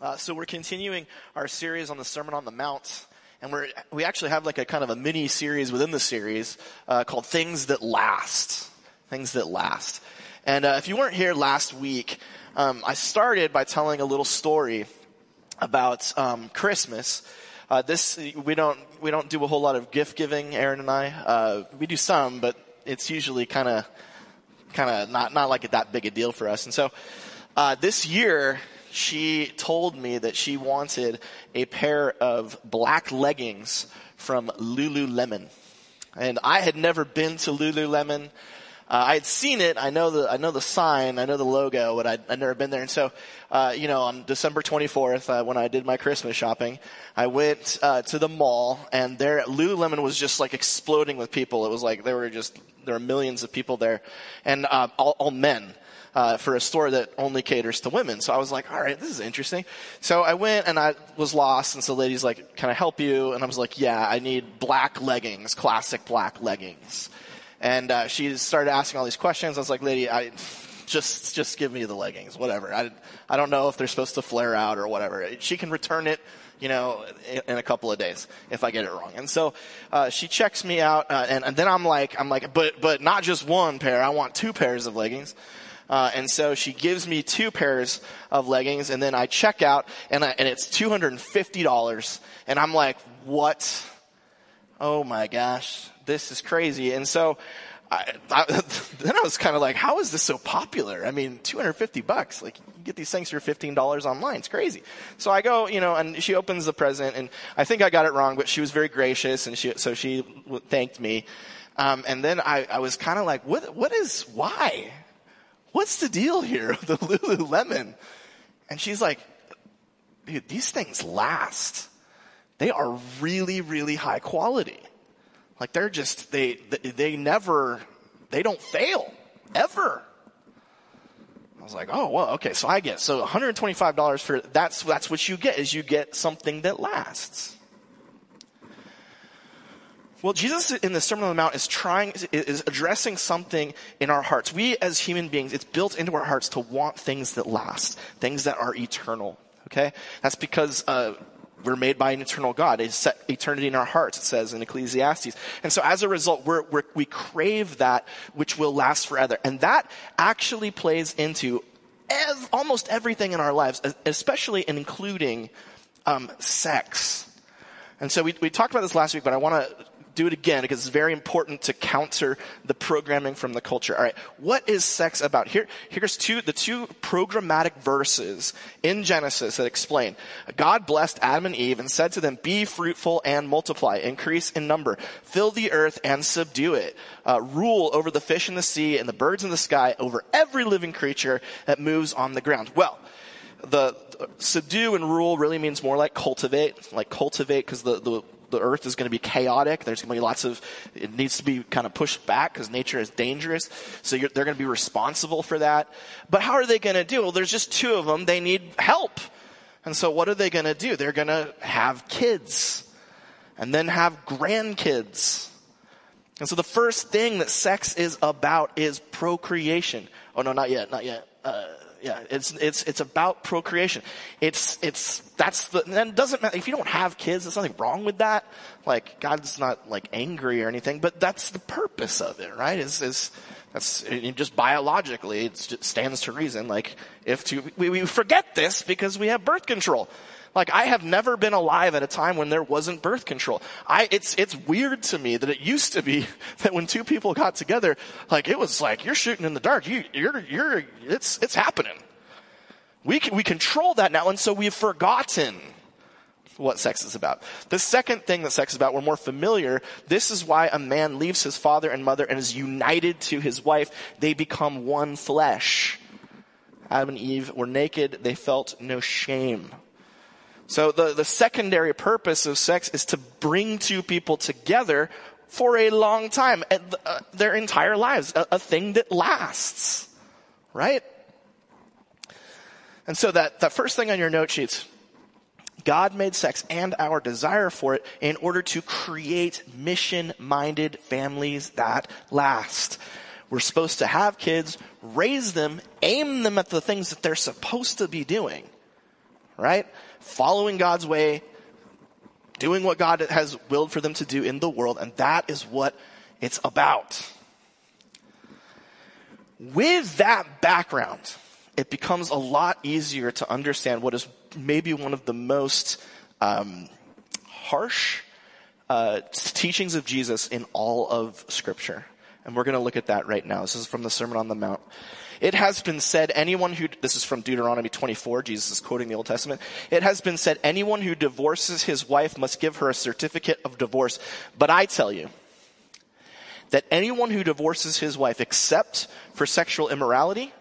Uh, so we're continuing our series on the Sermon on the Mount, and we're we actually have like a kind of a mini series within the series uh, called "Things That Last." Things that last. And uh, if you weren't here last week, um, I started by telling a little story about um, Christmas. Uh, this we don't we don't do a whole lot of gift giving, Erin and I. Uh, we do some, but it's usually kind of kind of not not like that big a deal for us. And so uh, this year she told me that she wanted a pair of black leggings from Lululemon. And I had never been to Lululemon. Uh, I had seen it. I know the I know the sign. I know the logo, but I'd, I'd never been there. And so, uh, you know, on December 24th, uh, when I did my Christmas shopping, I went uh, to the mall, and there Lululemon was just like exploding with people. It was like there were just there were millions of people there, and uh, all, all men uh, for a store that only caters to women. So I was like, all right, this is interesting. So I went and I was lost, and so the lady's like, can I help you? And I was like, yeah, I need black leggings, classic black leggings. And uh, she started asking all these questions. I was like, lady, I just just give me the leggings, whatever. I I don't know if they're supposed to flare out or whatever. She can return it you know, in, a couple of days if I get it wrong. And so uh, she checks me out, uh, and, and, then I'm like, I'm like, but but not just one pair. I want two pairs of leggings. Uh, and so she gives me two pairs of leggings and then I check out and, I, and it's $250. And I'm like, what? Oh my gosh, this is crazy. And so I, I, then I was kind of like, how is this so popular? I mean, 250 bucks. Like, you get these things for $15 online. It's crazy. So I go, you know, and she opens the present and I think I got it wrong, but she was very gracious and she, so she thanked me. Um, and then I, I was kind of like, what, what is, why? What's the deal here with the Lululemon? And she's like, dude, these things last. They are really, really high quality. Like they're just, they, they never, they don't fail. Ever. I was like, oh, well, okay, so I get, so $125 for, that's, that's what you get, is you get something that lasts. Well, Jesus in the Sermon on the Mount is trying, is addressing something in our hearts. We as human beings, it's built into our hearts to want things that last, things that are eternal. Okay? That's because, uh, we're made by an eternal God. It's set eternity in our hearts, it says in Ecclesiastes. And so as a result, we're, we're, we crave that which will last forever. And that actually plays into ev- almost everything in our lives, especially including um, sex. And so we, we talked about this last week, but I want to do it again because it's very important to counter the programming from the culture. All right, what is sex about? Here, here's two the two programmatic verses in Genesis that explain. God blessed Adam and Eve and said to them, "Be fruitful and multiply, increase in number, fill the earth and subdue it, uh, rule over the fish in the sea and the birds in the sky, over every living creature that moves on the ground." Well the subdue and rule really means more like cultivate, like cultivate because the, the the earth is going to be chaotic. There's going to be lots of, it needs to be kind of pushed back because nature is dangerous. So they're going to be responsible for that. But how are they going to do? Well, there's just two of them. They need help. And so what are they going to do? They're going to have kids and then have grandkids. And so the first thing that sex is about is procreation. Oh no, not yet, not yet. Uh, yeah, it's, it's, it's about procreation. It's, it's, that's the, and doesn't matter, if you don't have kids, there's nothing wrong with that. Like, God's not like angry or anything, but that's the purpose of it, right? Is, is, that's, just biologically, it stands to reason, like, if we, we forget this because we have birth control. Like I have never been alive at a time when there wasn't birth control. I, it's, it's weird to me that it used to be that when two people got together, like it was like, you're shooting in the dark. You, you're, you're, it's, it's happening. We can, we control that now and so we've forgotten what sex is about. The second thing that sex is about, we're more familiar. This is why a man leaves his father and mother and is united to his wife. They become one flesh. Adam and Eve were naked. They felt no shame. So the, the secondary purpose of sex is to bring two people together for a long time, uh, their entire lives, a, a thing that lasts. Right? And so that, that first thing on your note sheets, God made sex and our desire for it in order to create mission-minded families that last. We're supposed to have kids, raise them, aim them at the things that they're supposed to be doing right? Following God's way, doing what God has willed for them to do in the world, and that is what it's about. With that background, it becomes a lot easier to understand what is maybe one of the most um, harsh uh, teachings of Jesus in all of Scripture. And we're going to look at that right now. This is from the Sermon on the Mount. It has been said, anyone who, this is from Deuteronomy 24, Jesus is quoting the Old Testament. It has been said, anyone who divorces his wife must give her a certificate of divorce. But I tell you, that anyone who divorces his wife except for sexual immorality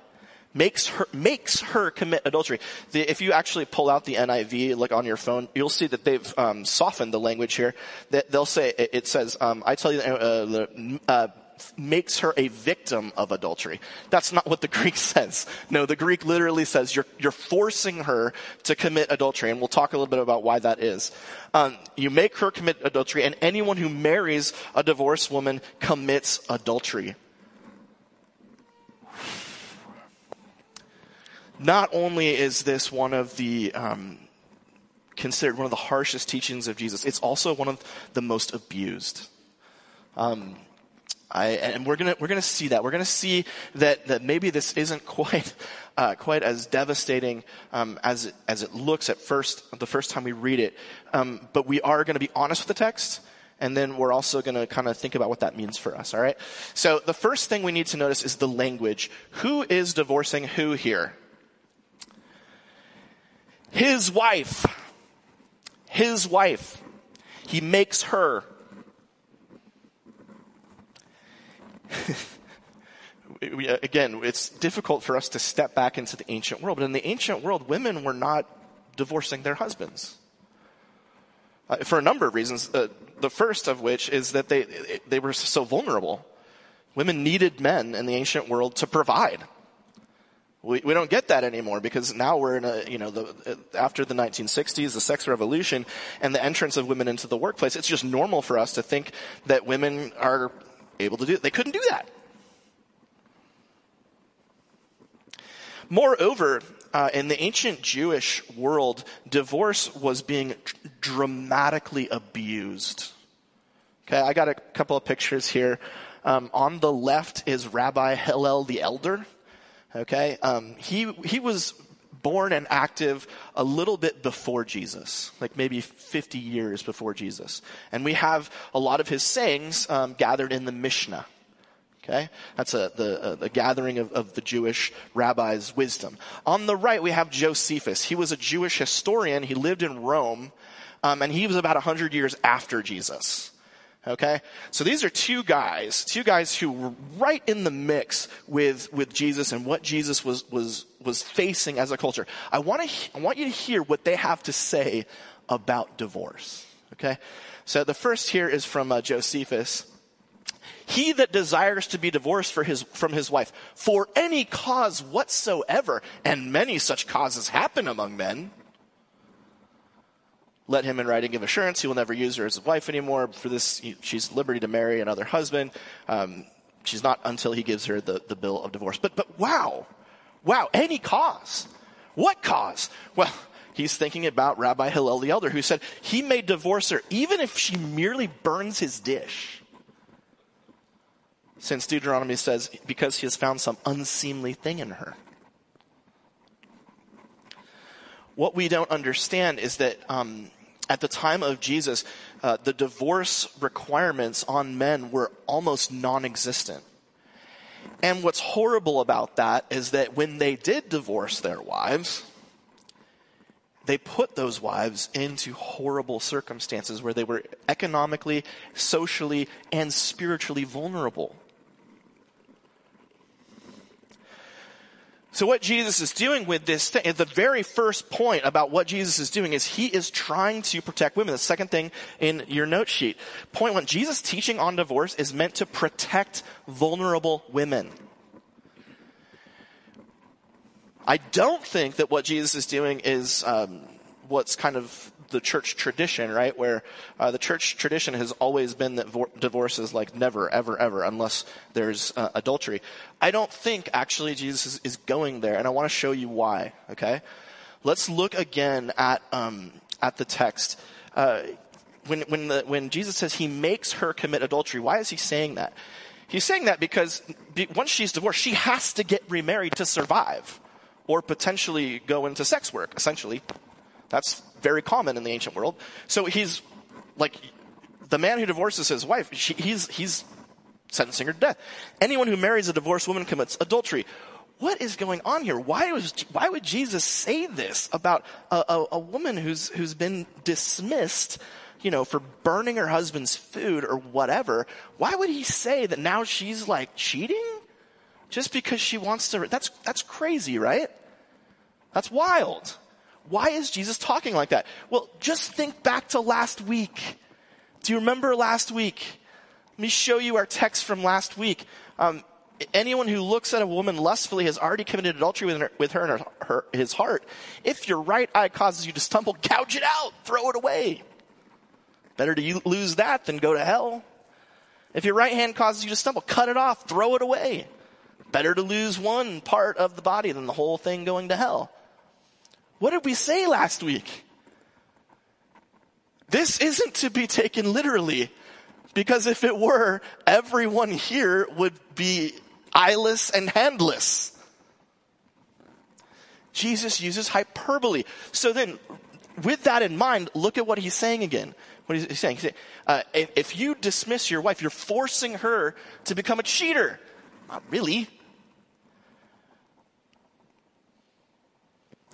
makes her makes her commit adultery. The, if you actually pull out the NIV, like on your phone, you'll see that they've um, softened the language here. That they'll say it, it says, um, "I tell you, uh, uh, makes her a victim of adultery. That's not what the Greek says. No, the Greek literally says you're, you're forcing her to commit adultery, and we'll talk a little bit about why that is. Um, you make her commit adultery, and anyone who marries a divorced woman commits adultery. Not only is this one of the um, considered one of the harshest teachings of Jesus, it's also one of the most abused. Um, I, and we're gonna, we're gonna see that. We're gonna see that, that maybe this isn't quite, uh, quite as devastating, um, as, it, as it looks at first, the first time we read it. Um, but we are gonna be honest with the text, and then we're also gonna kind of think about what that means for us, alright? So the first thing we need to notice is the language. Who is divorcing who here? His wife. His wife. He makes her we, again, it's difficult for us to step back into the ancient world, but in the ancient world, women were not divorcing their husbands. Uh, for a number of reasons. Uh, the first of which is that they, they were so vulnerable. Women needed men in the ancient world to provide. We, we don't get that anymore because now we're in a, you know, the, after the 1960s, the sex revolution, and the entrance of women into the workplace, it's just normal for us to think that women are able to do it. They couldn't do that. Moreover, uh, in the ancient Jewish world, divorce was being dramatically abused. Okay, I got a couple of pictures here. Um, on the left is Rabbi Hillel the Elder. Okay, um, he he was born and active a little bit before Jesus, like maybe 50 years before Jesus. And we have a lot of his sayings um, gathered in the Mishnah. Okay, that's a, the, a, gathering of, of the Jewish rabbis' wisdom. On the right, we have Josephus. He was a Jewish historian. He lived in Rome, um, and he was about 100 years after Jesus. Okay? So these are two guys, two guys who were right in the mix with, with Jesus and what Jesus was, was, was facing as a culture. I want to, I want you to hear what they have to say about divorce. Okay? So the first here is from uh, Josephus. He that desires to be divorced for his, from his wife for any cause whatsoever, and many such causes happen among men, let him in writing give assurance he will never use her as a wife anymore. For this, she's liberty to marry another husband. Um, she's not until he gives her the, the bill of divorce. But, but wow. Wow. Any cause. What cause? Well, he's thinking about Rabbi Hillel the Elder who said he may divorce her even if she merely burns his dish. Since Deuteronomy says because he has found some unseemly thing in her. What we don't understand is that um, at the time of Jesus, uh, the divorce requirements on men were almost non-existent. And what's horrible about that is that when they did divorce their wives, they put those wives into horrible circumstances where they were economically, socially, and spiritually vulnerable. So what Jesus is doing with this thing, the very first point about what Jesus is doing is he is trying to protect women. The second thing in your note sheet. Point one, Jesus teaching on divorce is meant to protect vulnerable women. I don't think that what Jesus is doing is um, what's kind of the church tradition, right? Where uh, the church tradition has always been that vo- divorce is like never, ever, ever, unless there's uh, adultery. I don't think actually Jesus is, going there, and I want to show you why. Okay, Let's look again at, um, at the text. Uh, when, when, the, when Jesus says he makes her commit adultery, why is he saying that? He's saying that because once she's divorced, she has to get remarried to survive or potentially go into sex work, essentially. That's very common in the ancient world. So he's like, the man who divorces his wife, she, he's, he's sentencing her to death. Anyone who marries a divorced woman commits adultery. What is going on here? Why was, why would Jesus say this about a, a, a woman who's, who's been dismissed you know, for burning her husband's food or whatever, why would he say that now she's like cheating? Just because she wants to, that's, that's crazy, right? That's wild. Why is Jesus talking like that? Well, just think back to last week. Do you remember last week? Let me show you our text from last week. Um, anyone who looks at a woman lustfully has already committed adultery with her, with her in her, her, his heart. If your right eye causes you to stumble, gouge it out, throw it away. Better to lose that than go to hell. If your right hand causes you to stumble, cut it off, throw it away. Better to lose one part of the body than the whole thing going to hell. What did we say last week? This isn't to be taken literally, because if it were, everyone here would be eyeless and handless. Jesus uses hyperbole. So then, with that in mind, look at what he's saying again. What is he saying? He's saying uh, if, if you dismiss your wife, you're forcing her to become a cheater. Not really.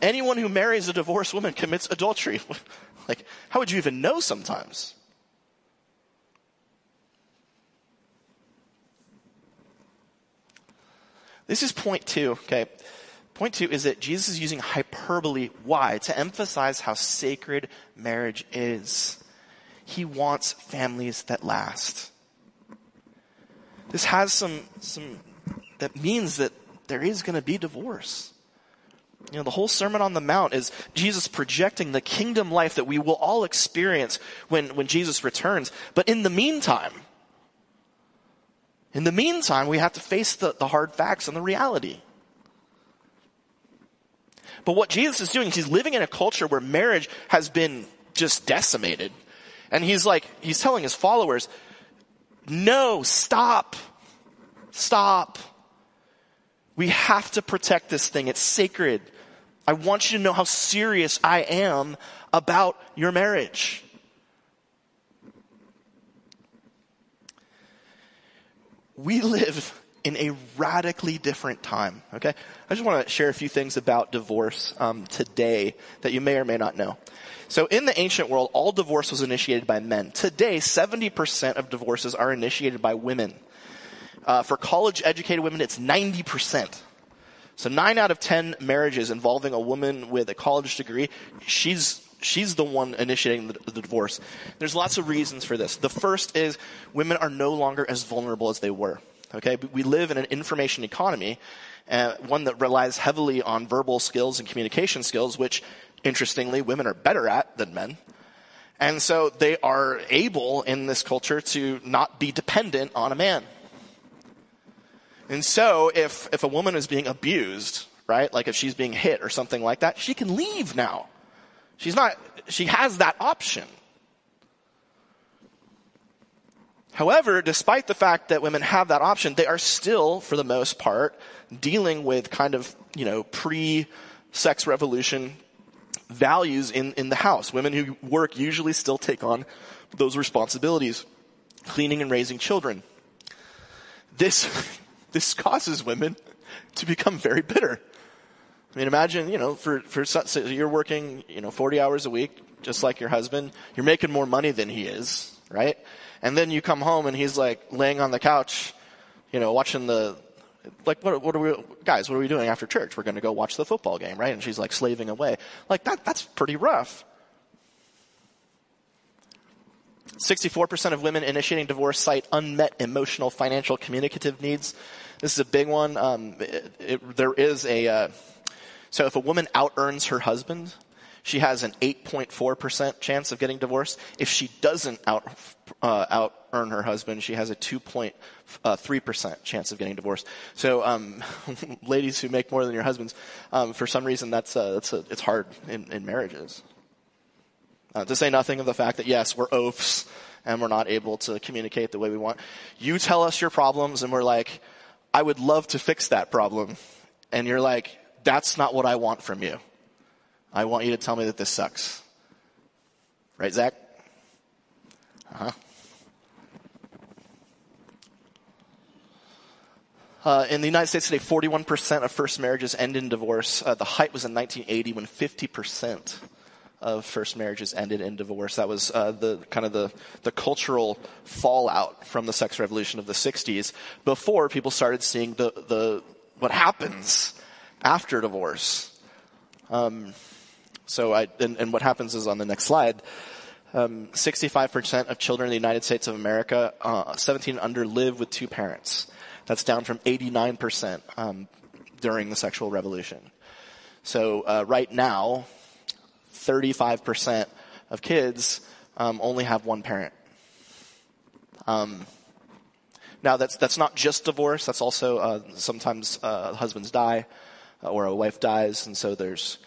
Anyone who marries a divorced woman commits adultery. like, how would you even know sometimes? This is point two, okay? Point two is that Jesus is using hyperbole. Why? To emphasize how sacred marriage is. He wants families that last. This has some, some, that means that there is going to be divorce. You know, the whole Sermon on the Mount is Jesus projecting the kingdom life that we will all experience when, when Jesus returns. But in the meantime, in the meantime, we have to face the, the hard facts and the reality. But what Jesus is doing he's living in a culture where marriage has been just decimated. And he's like, he's telling his followers, no, stop. Stop. We have to protect this thing. It's sacred. I want you to know how serious I am about your marriage. We live in a radically different time, okay? I just want to share a few things about divorce um, today that you may or may not know. So in the ancient world, all divorce was initiated by men. Today, 70% of divorces are initiated by women. Uh, for college educated women, it's 90%. So nine out of 10 marriages involving a woman with a college degree, she's she's the one initiating the, the, divorce. There's lots of reasons for this. The first is women are no longer as vulnerable as they were. Okay, we live in an information economy, uh, one that relies heavily on verbal skills and communication skills, which interestingly, women are better at than men. And so they are able in this culture to not be dependent on a man. And so if, if a woman is being abused, right, like if she's being hit or something like that, she can leave now. She's not, she has that option. However, despite the fact that women have that option, they are still, for the most part, dealing with kind of, you know, pre-sex revolution values in, in the house. Women who work usually still take on those responsibilities, cleaning and raising children. This, this causes women to become very bitter. I mean, imagine, you know, for, for, so you're working, you know, 40 hours a week, just like your husband. You're making more money than he is, right? And then you come home and he's like laying on the couch, you know, watching the, like, what, what are we, guys, what are we doing after church? We're going to go watch the football game, right? And she's like slaving away. Like that, that's pretty rough. 64% of women initiating divorce cite unmet emotional, financial, communicative needs. This is a big one. Um, it, it, there is a, uh, so if a woman out earns her husband, she has an 8.4% chance of getting divorced. If she doesn't out, uh, out earn her husband, she has a 2.3% uh, chance of getting divorced. So, um, ladies who make more than your husbands, um, for some reason that's, uh, that's a, it's hard in, in marriages. Uh, to say nothing of the fact that yes, we're oafs and we're not able to communicate the way we want. You tell us your problems and we're like, I would love to fix that problem. And you're like, that's not what I want from you. I want you to tell me that this sucks. Right, Zach? Uh-huh. Uh, in the United States today, 41% of first marriages end in divorce. Uh, the height was in 1980 when 50% of first marriages ended in divorce. That was uh, the kind of the, the cultural fallout from the sex revolution of the 60s before people started seeing the, the what happens after divorce. Um, so I, and, and, what happens is on the next slide, um, 65% of children in the United States of America, uh, 17 under, live with two parents. That's down from 89% um, during the sexual revolution. So uh, right now, 35% of kids um, only have one parent. Um, now that's that's not just divorce. That's also uh, sometimes uh, husbands die or a wife dies, and so there's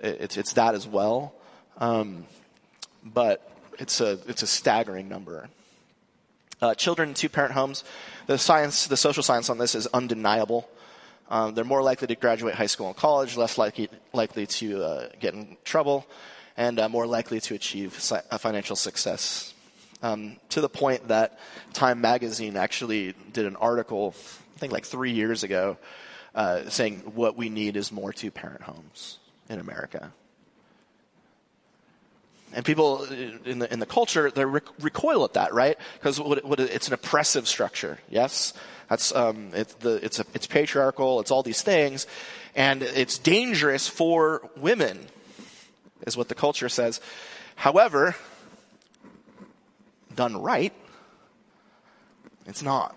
it's, it's that as well. Um, but it's a, it's a staggering number. Uh, children in two parent homes, the science, the social science on this is undeniable. Um, they're more likely to graduate high school and college, less likely, likely to uh, get in trouble, and uh, more likely to achieve financial success. Um, to the point that Time Magazine actually did an article, I think like three years ago, uh, saying what we need is more two parent homes in America. And people in the, in the culture, they recoil at that, right? Because it's an oppressive structure, yes? That's, um, it's, the, it's, a, it's patriarchal, it's all these things, and it's dangerous for women, is what the culture says. However, done right, it's not.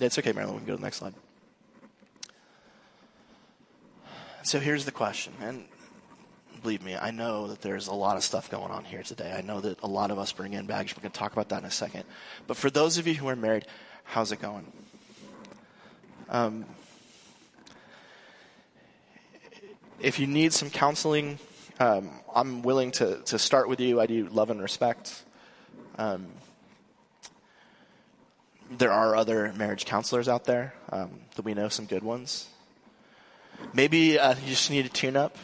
It's okay, Marilyn, we can go to the next slide. So here's the question, and believe me, I know that there's a lot of stuff going on here today. I know that a lot of us bring in baggage. We're going to talk about that in a second. But for those of you who are married, how's it going? Um, if you need some counseling, um, I'm willing to, to start with you. I do love and respect. Um, there are other marriage counselors out there um, that we know, some good ones. Maybe uh, you just need a tune up.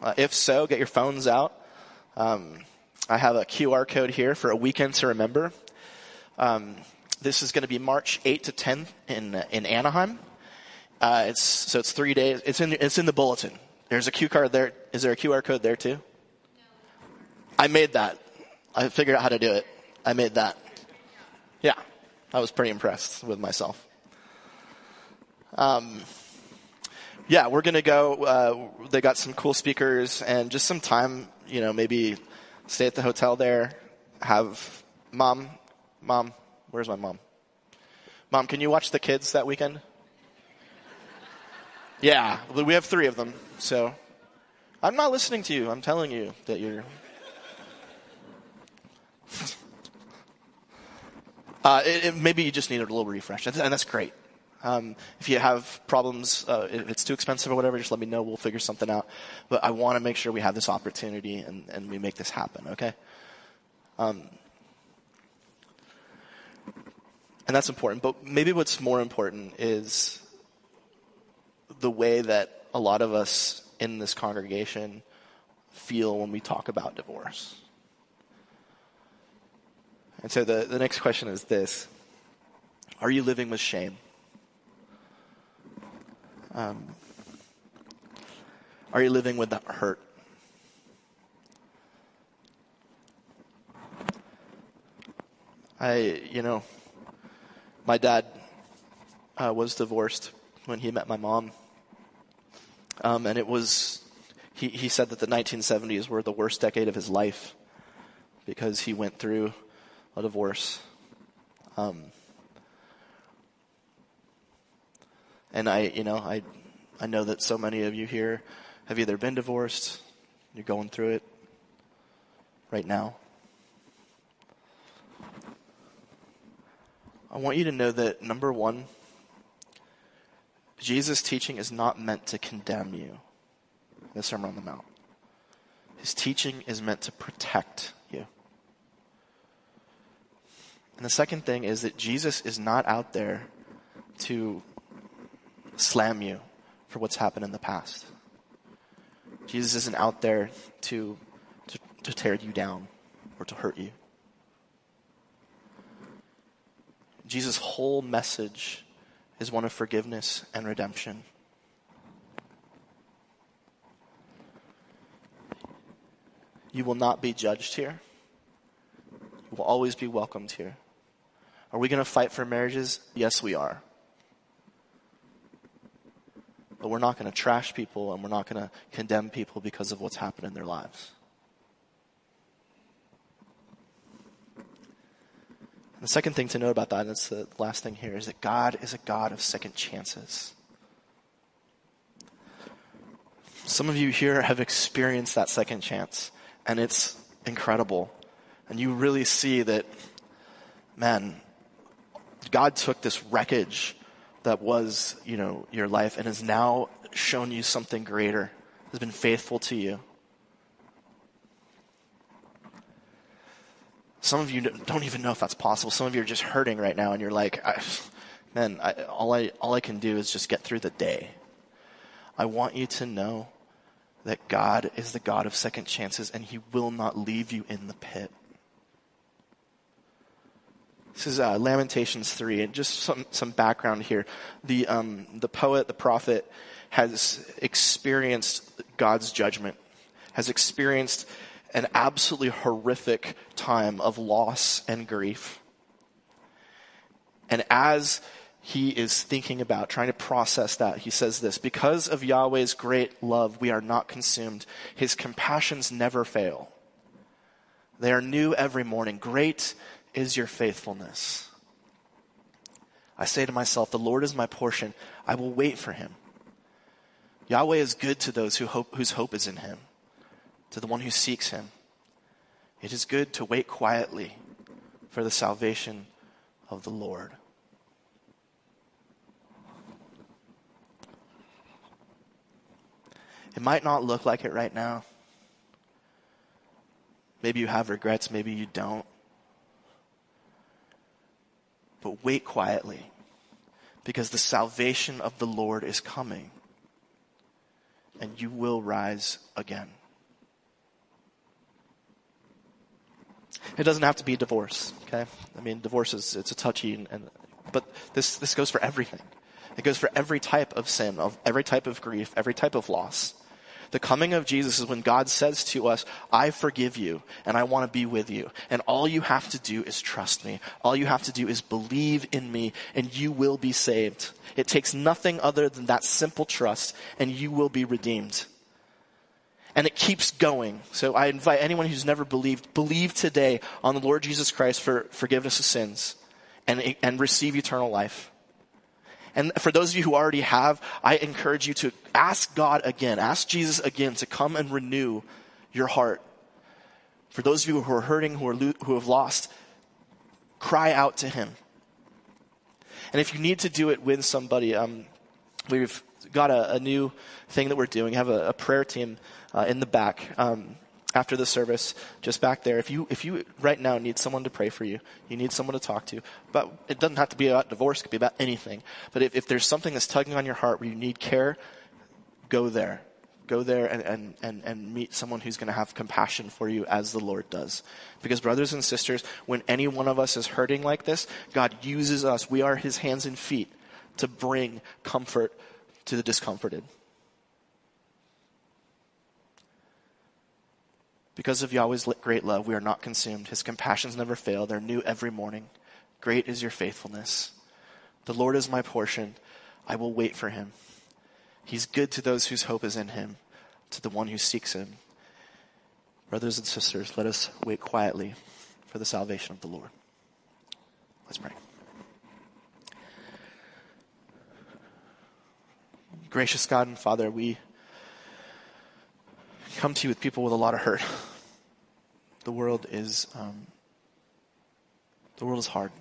Uh, if so, get your phones out. Um, I have a QR code here for a weekend to remember. This is going to be March 8 to 10 in in Anaheim. Uh, it's so it's three days. It's in it's in the bulletin. There's a QR there. Is there a QR code there too? I made that. I figured out how to do it. I made that. Yeah, I was pretty impressed with myself. Um, yeah, we're to go. Uh, they got some cool speakers and just some time, you know, maybe stay at the hotel there, have mom, mom, where's my mom? Mom, can you watch the kids that weekend? Yeah, we have three of them, so I'm not listening to you. I'm telling you that you're. uh, it, it, maybe you just need a little refresh, and that's great. Um, if you have problems, uh, if it's too expensive or whatever, just let me know. We'll figure something out. But I want to make sure we have this opportunity and, and we make this happen, okay? Um, and that's important. But maybe what's more important is the way that a lot of us in this congregation feel when we talk about divorce. And so the, the next question is this Are you living with shame? Um, are you living with that hurt? I, you know, my dad uh, was divorced when he met my mom. Um, and it was, he, he said that the 1970s were the worst decade of his life because he went through a divorce. Um, And I, you know, I, I know that so many of you here have either been divorced, You're going through it right now. I want you to know that number one, Jesus' teaching is not meant to condemn you the Sermon on the Mount. His teaching is meant to protect you. And the second thing is that Jesus is not out there to slam you for what's happened in the past. Jesus isn't out there to, to, to tear you down or to hurt you. Jesus' whole message is one of forgiveness and redemption. You will not be judged here. You will always be welcomed here. Are we going to fight for marriages? Yes, we are. But we're not going to trash people and we're not going to condemn people because of what's happened in their lives. The second thing to note about that, and that's the last thing here, is that God is a God of second chances. Some of you here have experienced that second chance, and it's incredible. And you really see that, man, God took this wreckage that was, you know, your life and has now shown you something greater, has been faithful to you. Some of you don't even know if that's possible. Some of you are just hurting right now and you're like, I, man, I, all, I, all I can do is just get through the day. I want you to know that God is the God of second chances and he will not leave you in the pit. This is uh, Lamentations 3, and just some, some background here. The, um, the poet, the prophet, has experienced God's judgment, has experienced an absolutely horrific time of loss and grief. And as he is thinking about, trying to process that, he says this Because of Yahweh's great love, we are not consumed. His compassions never fail. They are new every morning. Great is your faithfulness. I say to myself, The Lord is my portion. I will wait for him. Yahweh is good to those who hope, whose hope is in him to the one who seeks him. It is good to wait quietly for the salvation of the Lord. It might not look like it right now. Maybe you have regrets, maybe you don't. But wait quietly because the salvation of the Lord is coming and you will rise again. It doesn't have to be a divorce, okay? I mean, divorce is, it's a touchy, and, and, but this, this goes for everything. It goes for every type of sin, of every type of grief, every type of loss. The coming of Jesus is when God says to us, I forgive you and I want to be with you. And all you have to do is trust me. All you have to do is believe in me and you will be saved. It takes nothing other than that simple trust and you will be redeemed and it keeps going. So I invite anyone who's never believed, believe today on the Lord Jesus Christ for forgiveness of sins and, and receive eternal life. And for those of you who already have, I encourage you to ask God again, ask Jesus again to come and renew your heart. For those of you who are hurting, who, are, who have lost, cry out to Him. And if you need to do it with somebody, um, we've got a, a, new thing that we're doing. We have a, a prayer team uh, in the back um, after the service, just back there. If you if you right now need someone to pray for you, you need someone to talk to. But it doesn't have to be about divorce; it could be about anything. But if, if there's something that's tugging on your heart where you need care, go there. Go there and, and, and, and meet someone who's going to have compassion for you as the Lord does. Because, brothers and sisters, when any one of us is hurting like this, God uses us. We are His hands and feet to bring comfort to the discomforted. Because of Yahweh's great love, we are not consumed. His compassions never fail. They're new every morning. Great is your faithfulness. The Lord is my portion. I will wait for him. He's good to those whose hope is in him, to the one who seeks him. Brothers and sisters, let us wait quietly for the salvation of the Lord. Let's pray. Gracious God and Father, we come to you with people with a lot of hurt. The world is, um, the world is hard.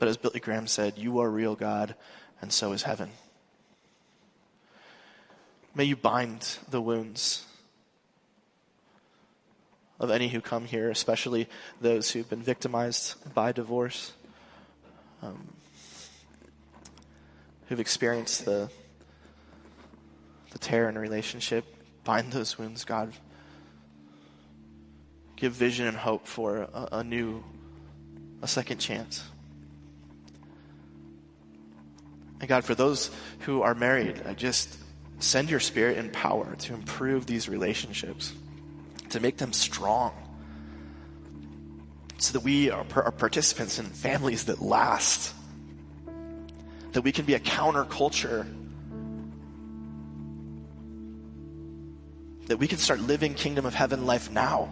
But as Billy Graham said, you are real God, and so is heaven. May you bind the wounds of any who come here, especially those who've been victimized by divorce, um, who've experienced the, the tear in a relationship. Bind those wounds, God. Give vision and hope for a, a new, a second chance. And God, for those who are married, I just send your spirit and power to improve these relationships, to make them strong, so that we are, are participants in families that last, that we can be a counterculture, that we can start living kingdom of heaven life now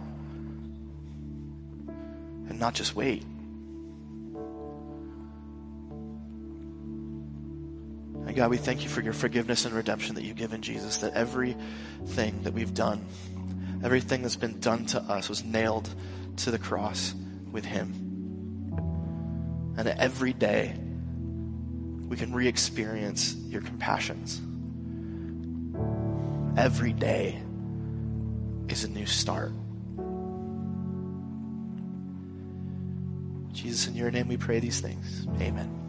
and not just wait. And God, we thank you for your forgiveness and redemption that you've given Jesus, that everything that we've done, everything that's been done to us was nailed to the cross with him. And every day we can re experience your compassions. Every day is a new start. Jesus, in your name we pray these things. Amen.